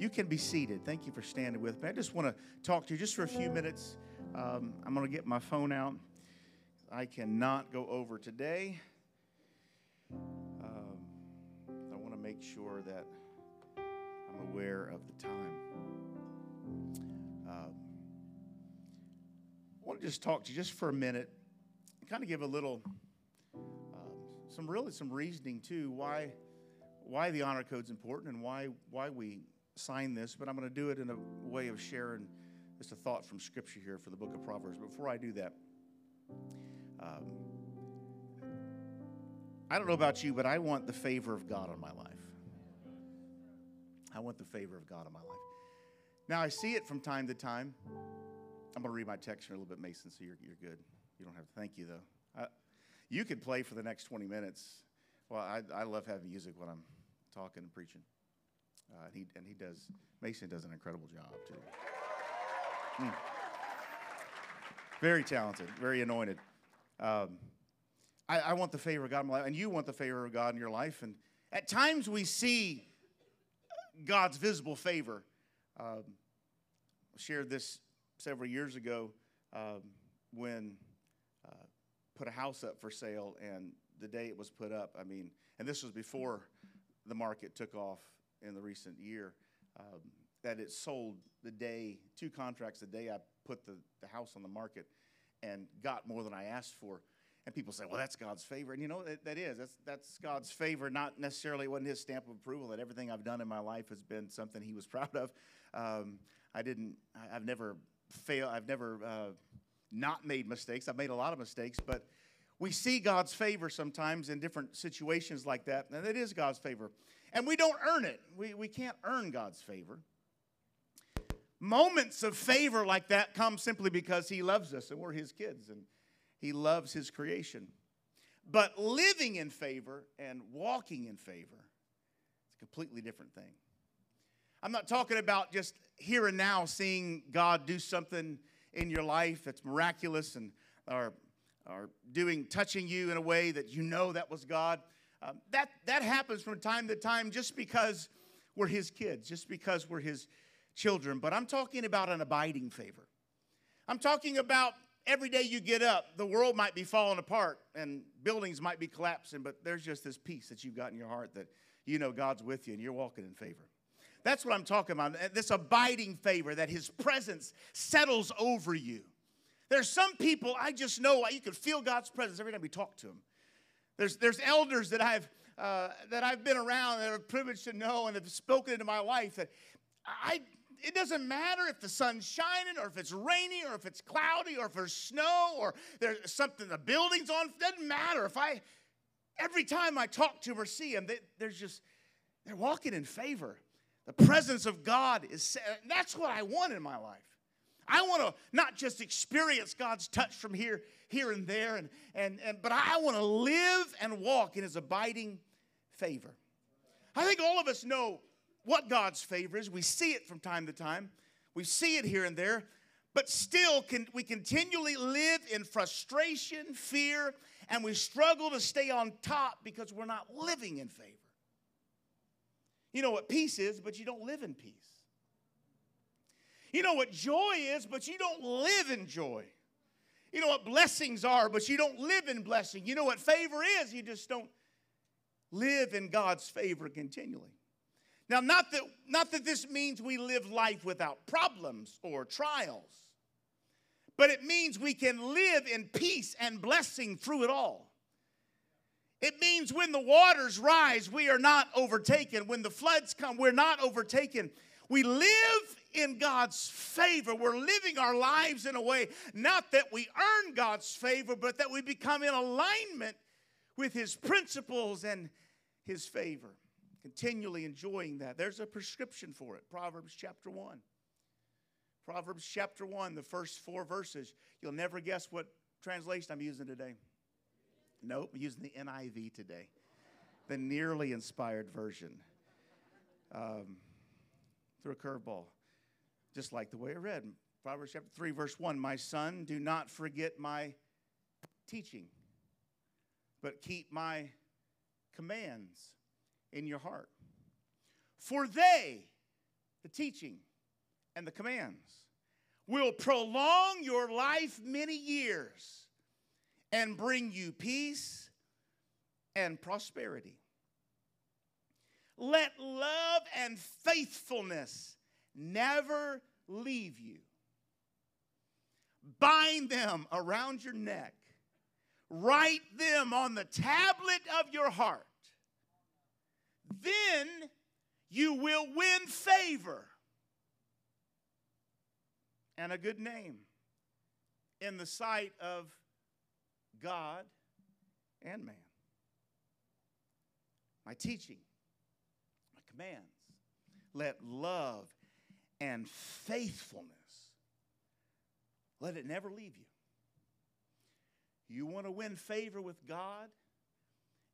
You can be seated. Thank you for standing with me. I just want to talk to you just for a few minutes. Um, I'm going to get my phone out. I cannot go over today. Um, I want to make sure that I'm aware of the time. Um, I want to just talk to you just for a minute, kind of give a little, um, some really some reasoning too why why the honor code is important and why why we sign this, but I'm going to do it in a way of sharing just a thought from Scripture here for the book of Proverbs. Before I do that, um, I don't know about you, but I want the favor of God on my life. I want the favor of God on my life. Now, I see it from time to time. I'm going to read my text here a little bit, Mason, so you're, you're good. You don't have to thank you, though. I, you could play for the next 20 minutes. Well, I, I love having music when I'm talking and preaching. Uh, and, he, and he does, Mason does an incredible job, too. Mm. Very talented, very anointed. Um, I, I, want the favor of God in my life, and you want the favor of God in your life. And at times we see God's visible favor. Um, I shared this several years ago um, when uh, put a house up for sale, and the day it was put up, I mean, and this was before the market took off in the recent year um, that it sold the day, two contracts the day I put the, the house on the market and got more than I asked for. And people say, well, that's God's favor. And you know, that, that is. That's, that's God's favor, not necessarily wasn't his stamp of approval that everything I've done in my life has been something he was proud of. Um, I didn't, I've never failed, I've never uh, not made mistakes. I've made a lot of mistakes, but we see God's favor sometimes in different situations like that, and it is God's favor. And we don't earn it, we, we can't earn God's favor. Moments of favor like that come simply because He loves us and we're His kids and He loves His creation. But living in favor and walking in favor is a completely different thing. I'm not talking about just here and now seeing God do something in your life that's miraculous and or, or doing touching you in a way that you know that was God. Um, that, that happens from time to time just because we're his kids, just because we're his children. But I'm talking about an abiding favor. I'm talking about every day you get up, the world might be falling apart and buildings might be collapsing, but there's just this peace that you've got in your heart that you know God's with you and you're walking in favor. That's what I'm talking about. This abiding favor that His presence settles over you. There's some people I just know you can feel God's presence every time we talk to them. There's, there's elders that I've, uh, that I've been around that are privileged to know and have spoken into my life that I, it doesn't matter if the sun's shining or if it's rainy or if it's cloudy or if there's snow or there's something, the building's on. It doesn't matter. If I, every time I talk to them or see them, they, there's just, they're walking in favor. The presence of God is, that's what I want in my life. I want to not just experience God's touch from here, here and there, and, and, and, but I want to live and walk in His abiding favor. I think all of us know what God's favor is. We see it from time to time, we see it here and there, but still can, we continually live in frustration, fear, and we struggle to stay on top because we're not living in favor. You know what peace is, but you don't live in peace. You know what joy is, but you don't live in joy. You know what blessings are, but you don't live in blessing. You know what favor is, you just don't live in God's favor continually. Now, not that, not that this means we live life without problems or trials, but it means we can live in peace and blessing through it all. It means when the waters rise, we are not overtaken. When the floods come, we're not overtaken. We live in God's favor. We're living our lives in a way, not that we earn God's favor, but that we become in alignment with His principles and His favor. Continually enjoying that. There's a prescription for it. Proverbs chapter 1. Proverbs chapter 1, the first four verses. You'll never guess what translation I'm using today. Nope, I'm using the NIV today, the nearly inspired version. Um, through a curveball just like the way I read. Proverbs chapter 3, verse 1 My son, do not forget my teaching, but keep my commands in your heart. For they the teaching, and the commands will prolong your life many years and bring you peace and prosperity. Let love and faithfulness never leave you. Bind them around your neck. Write them on the tablet of your heart. Then you will win favor and a good name in the sight of God and man. My teaching, my commands, let love and faithfulness, let it never leave you. You want to win favor with God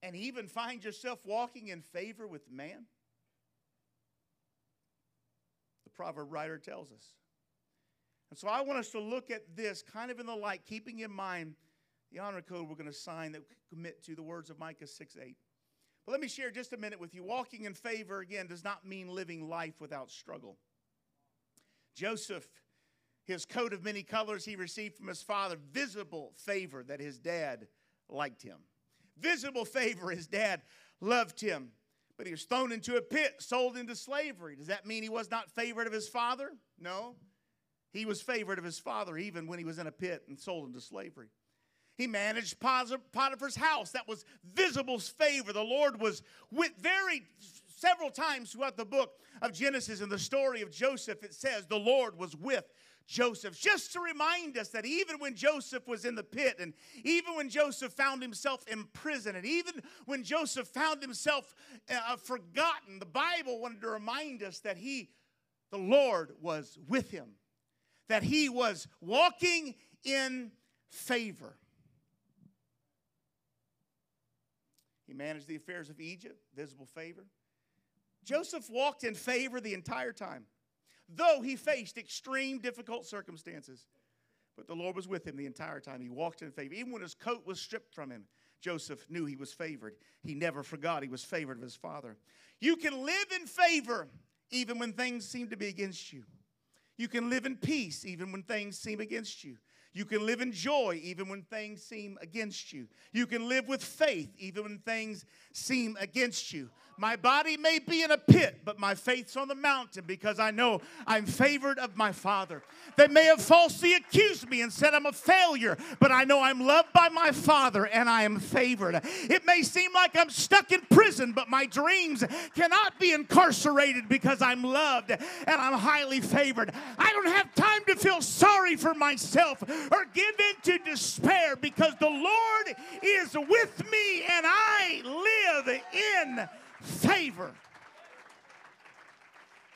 and even find yourself walking in favor with man? The proverb writer tells us. And so I want us to look at this kind of in the light, keeping in mind the honor code we're going to sign that commit to the words of Micah 6 8. But let me share just a minute with you. Walking in favor, again, does not mean living life without struggle. Joseph, his coat of many colors he received from his father, visible favor that his dad liked him. Visible favor, his dad loved him. But he was thrown into a pit, sold into slavery. Does that mean he was not favored of his father? No. He was favored of his father even when he was in a pit and sold into slavery. He managed Potiphar's house. That was visible favor. The Lord was with very several times throughout the book of Genesis in the story of Joseph. It says the Lord was with Joseph, just to remind us that even when Joseph was in the pit, and even when Joseph found himself in prison, and even when Joseph found himself uh, forgotten, the Bible wanted to remind us that he, the Lord, was with him, that he was walking in favor. He managed the affairs of Egypt, visible favor. Joseph walked in favor the entire time, though he faced extreme, difficult circumstances. But the Lord was with him the entire time. He walked in favor. Even when his coat was stripped from him, Joseph knew he was favored. He never forgot he was favored of his father. You can live in favor even when things seem to be against you. You can live in peace even when things seem against you. You can live in joy even when things seem against you. You can live with faith even when things seem against you. My body may be in a pit, but my faith's on the mountain because I know I'm favored of my Father. They may have falsely accused me and said I'm a failure, but I know I'm loved by my Father and I am favored. It may seem like I'm stuck in prison, but my dreams cannot be incarcerated because I'm loved and I'm highly favored. I don't have time to feel sorry for myself or give in to despair because the Lord is with me and I live in favor.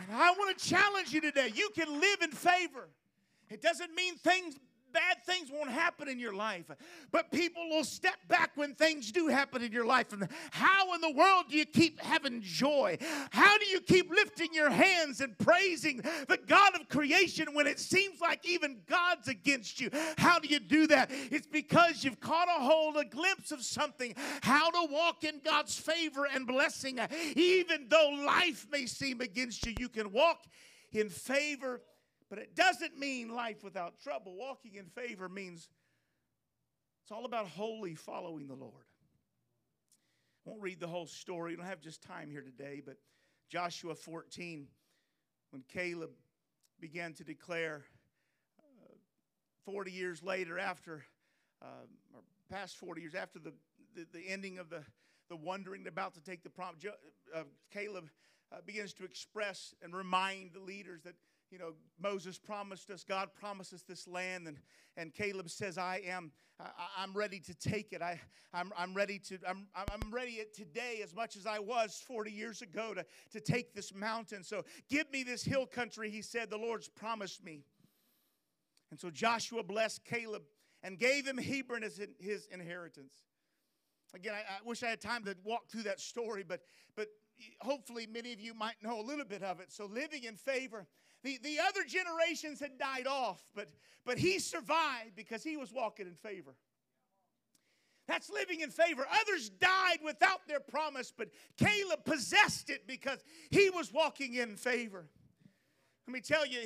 And I want to challenge you today. You can live in favor. It doesn't mean things bad things won't happen in your life, but people will step back when things do happen in your life. And how in the world do you keep having joy? How do you keep lifting your hands and praising the God of creation when it seems like even God's against you? How do you do that? It's because you've caught a hold, a glimpse of something, how to walk in God's favor and blessing. Even though life may seem against you, you can walk in favor but it doesn't mean life without trouble. Walking in favor means it's all about wholly following the Lord. I won't read the whole story. We don't have just time here today, but Joshua 14, when Caleb began to declare uh, 40 years later, after, uh, or past 40 years, after the, the, the, ending of the, the wandering, about to take the prom, uh, Caleb uh, begins to express and remind the leaders that you know, Moses promised us, God promised us this land, and, and Caleb says, I am, I, am ready to take it. I, I'm, I'm ready to, I'm, I'm ready today as much as I was 40 years ago to, to take this mountain. So give me this hill country, he said, the Lord's promised me. And so Joshua blessed Caleb and gave him Hebron as his inheritance. Again, I, I wish I had time to walk through that story, but, but hopefully many of you might know a little bit of it. So living in favor the, the other generations had died off, but, but he survived because he was walking in favor. That's living in favor. Others died without their promise, but Caleb possessed it because he was walking in favor. Let me tell you,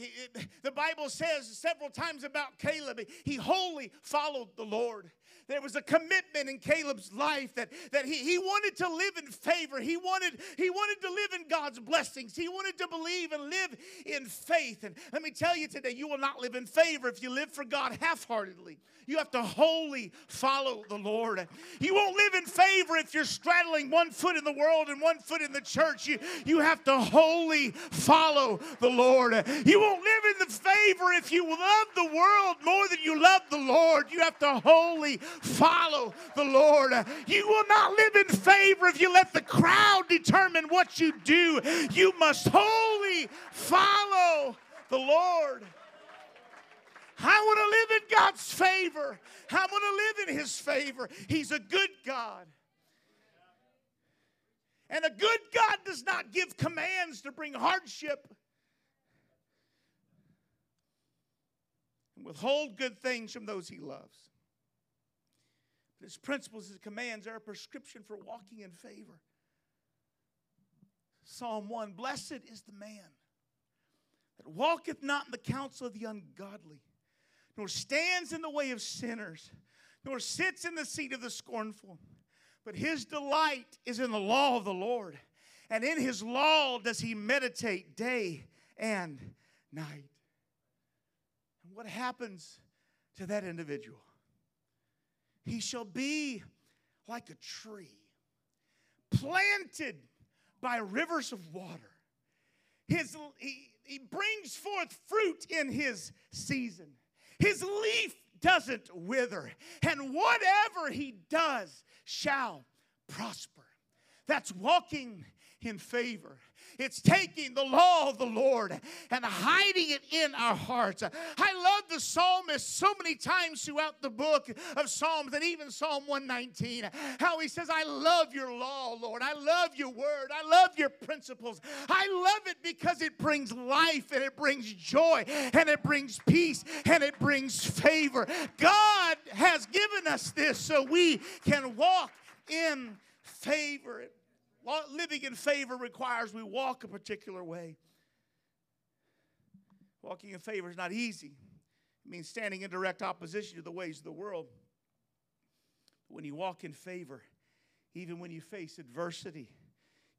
the Bible says several times about Caleb, he wholly followed the Lord. There was a commitment in Caleb's life that, that he, he wanted to live in favor. He wanted, he wanted to live in God's blessings. He wanted to believe and live in faith. And let me tell you today, you will not live in favor if you live for God half heartedly. You have to wholly follow the Lord. You won't live in favor if you're straddling one foot in the world and one foot in the church. You, you have to wholly follow the Lord. You won't live in the favor if you love the world more than you love the Lord. You have to wholly follow the Lord. You will not live in favor if you let the crowd determine what you do. You must wholly follow the Lord. I want to live in God's favor. I want to live in His favor. He's a good God. And a good God does not give commands to bring hardship withhold good things from those He loves. But His principles, His commands are a prescription for walking in favor. Psalm 1 Blessed is the man that walketh not in the counsel of the ungodly nor stands in the way of sinners, nor sits in the seat of the scornful. But his delight is in the law of the Lord, and in his law does he meditate day and night. What happens to that individual? He shall be like a tree planted by rivers of water. His, he, he brings forth fruit in his season. His leaf doesn't wither, and whatever he does shall prosper. That's walking in favor. It's taking the law of the Lord and hiding it in our hearts. I love the psalmist so many times throughout the book of Psalms and even Psalm 119. How he says, I love your law, Lord. I love your word. I love your principles. I love it because it brings life and it brings joy and it brings peace and it brings favor. God has given us this so we can walk in favor. Living in favor requires we walk a particular way. Walking in favor is not easy. It means standing in direct opposition to the ways of the world. But when you walk in favor, even when you face adversity,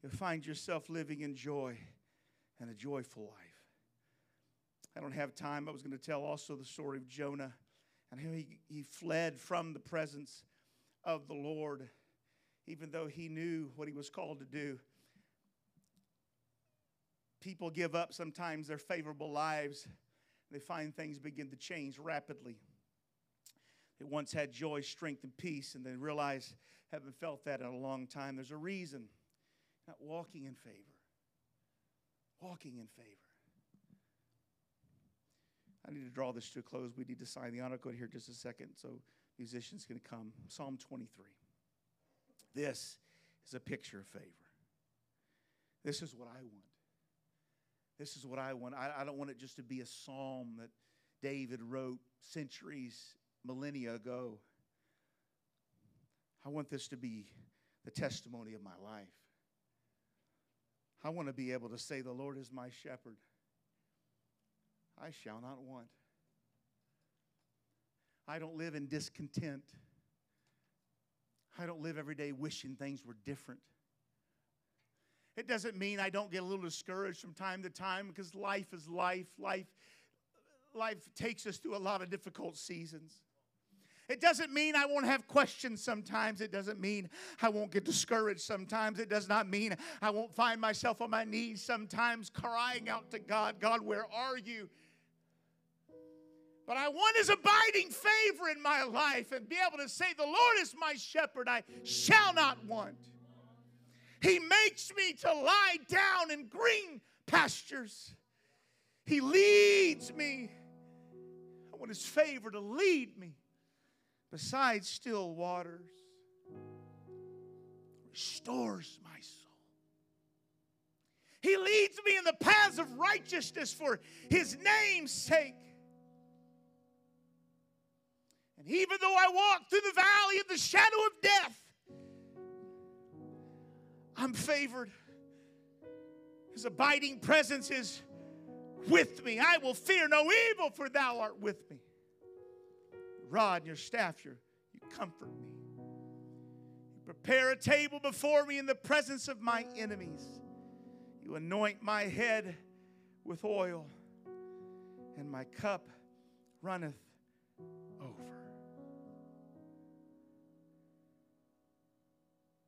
you'll find yourself living in joy and a joyful life. I don't have time. I was going to tell also the story of Jonah and how he, he fled from the presence of the Lord even though he knew what he was called to do. People give up sometimes their favorable lives. They find things begin to change rapidly. They once had joy, strength, and peace, and they realize haven't felt that in a long time. There's a reason. Not walking in favor. Walking in favor. I need to draw this to a close. We need to sign the honor code here just a second, so musicians can come. Psalm 23. This is a picture of favor. This is what I want. This is what I want. I, I don't want it just to be a psalm that David wrote centuries, millennia ago. I want this to be the testimony of my life. I want to be able to say, The Lord is my shepherd. I shall not want. I don't live in discontent. I don't live every day wishing things were different. It doesn't mean I don't get a little discouraged from time to time because life is life. Life, life takes us through a lot of difficult seasons. It doesn't mean I won't have questions sometimes. It doesn't mean I won't get discouraged sometimes. It does not mean I won't find myself on my knees sometimes crying out to God, God, where are you? But I want his abiding favor in my life and be able to say, The Lord is my shepherd, I shall not want. He makes me to lie down in green pastures. He leads me. I want his favor to lead me beside still waters. Restores my soul. He leads me in the paths of righteousness for his name's sake. And even though I walk through the valley of the shadow of death, I'm favored. His abiding presence is with me. I will fear no evil, for thou art with me. Rod and your staff, your, you comfort me. You prepare a table before me in the presence of my enemies. You anoint my head with oil, and my cup runneth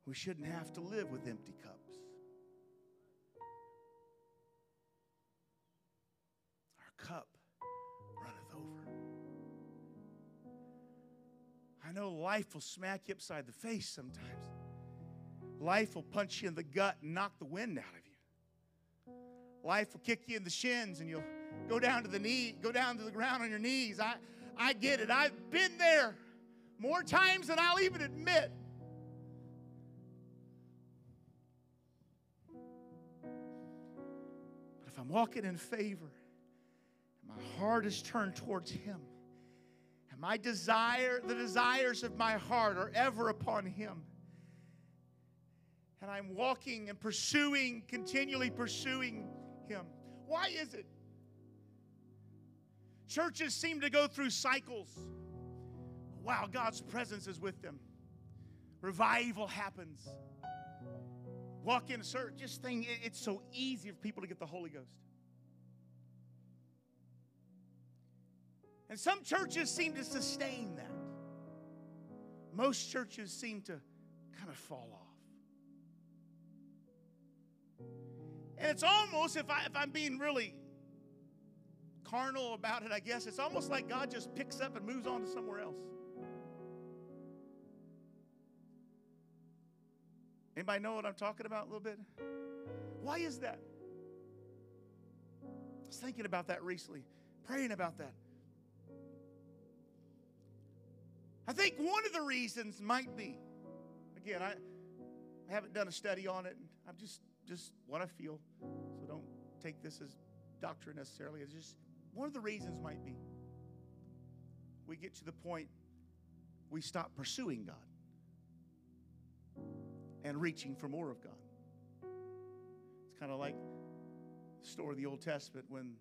We shouldn't have to live with empty cups. Our cup runneth over. I know life will smack you upside the face sometimes. Life will punch you in the gut and knock the wind out of you. Life will kick you in the shins and you'll go down to the knee, go down to the ground on your knees. I, I get it. I've been there more times than I'll even admit. I'm walking in favor, my heart is turned towards Him, and my desire, the desires of my heart are ever upon Him, and I'm walking and pursuing, continually pursuing Him. Why is it? Churches seem to go through cycles. Wow, God's presence is with them. Revival happens. Walk in church, just think it's so easy for people to get the Holy Ghost. And some churches seem to sustain that. Most churches seem to kind of fall off. And it's almost, if, I, if I'm being really carnal about it, I guess, it's almost like God just picks up and moves on to somewhere else. Anybody know what I'm talking about a little bit? Why is that? I was thinking about that recently, praying about that. I think one of the reasons might be, again, I, I haven't done a study on it. I'm just just what I feel. So don't take this as doctrine necessarily. It's just one of the reasons might be we get to the point we stop pursuing God and reaching for more of God. It's kind of like the story of the Old Testament when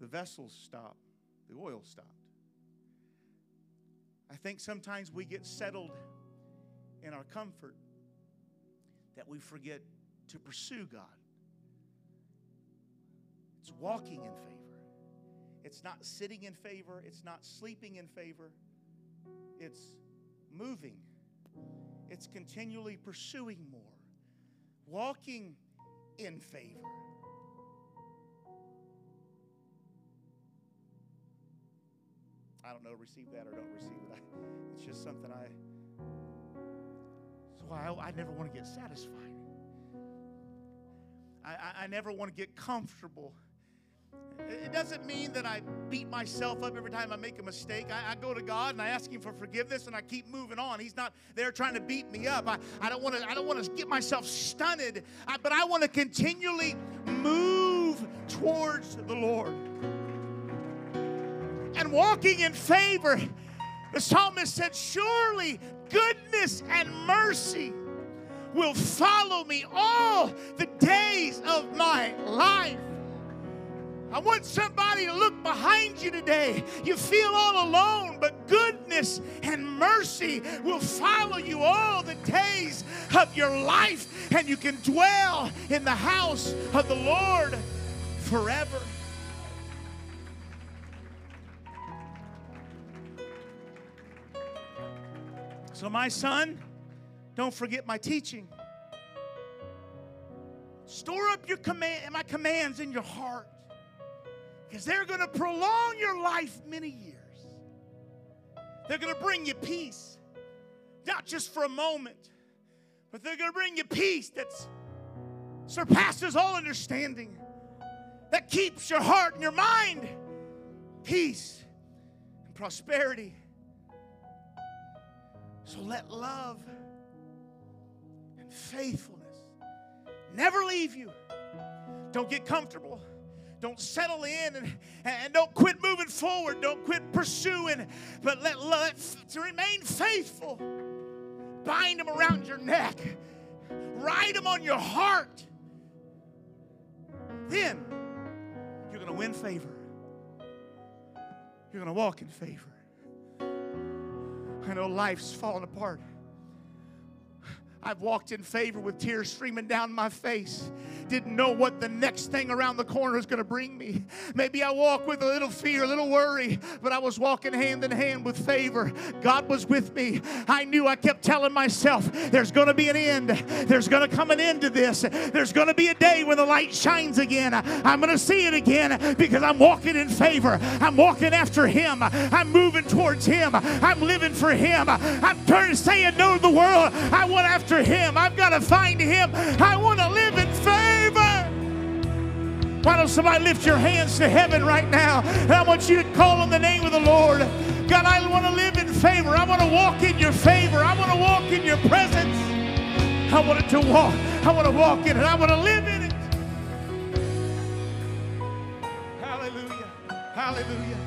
the vessels stopped, the oil stopped. I think sometimes we get settled in our comfort that we forget to pursue God. It's walking in favor. It's not sitting in favor. It's not sleeping in favor. It's moving. It's continually pursuing more. Walking in favor. I don't know, receive that or don't receive it. it's just something I. So I, I never want to get satisfied. I, I never want to get comfortable. It doesn't mean that I beat myself up every time I make a mistake. I, I, go to God and I ask Him for forgiveness and I keep moving on. He's not there trying to beat me up. I, I don't want to. I don't want to get myself stunted. I, but I want to continually move towards the Lord and walking in favor. The psalmist said, "Surely goodness and mercy." will follow me all the days of my life. I want somebody to look behind you today. You feel all alone, but goodness and mercy will follow you all the days of your life, and you can dwell in the house of the Lord forever. So, my son, don't forget my teaching. Store up your command, my commands in your heart because they're going to prolong your life many years. They're going to bring you peace, not just for a moment, but they're going to bring you peace that surpasses all understanding, that keeps your heart and your mind peace and prosperity. So let love and faithfulness never leave you. Don't get comfortable. Don't settle in and, and don't quit moving forward. Don't quit pursuing, but let, let to remain faithful. Bind them around your neck. Write them on your heart. Then you're going to win favor. You're going to walk in favor. I know life's falling apart. I've walked in favor with tears streaming down my face. Didn't know what the next thing around the corner is going to bring me. Maybe I walk with a little fear, a little worry, but I was walking hand in hand with favor. God was with me. I knew I kept telling myself, there's going to be an end. There's going to come an end to this. There's going to be a day when the light shines again. I'm going to see it again because I'm walking in favor. I'm walking after Him. I'm moving towards Him. I'm living for Him. I'm turning, saying no to the world. I want after Him. I've got to find Him. I want to live. Why don't somebody lift your hands to heaven right now? And I want you to call on the name of the Lord. God, I want to live in favor. I want to walk in your favor. I want to walk in your presence. I want it to walk. I want to walk in it. I want to live in it. Hallelujah. Hallelujah.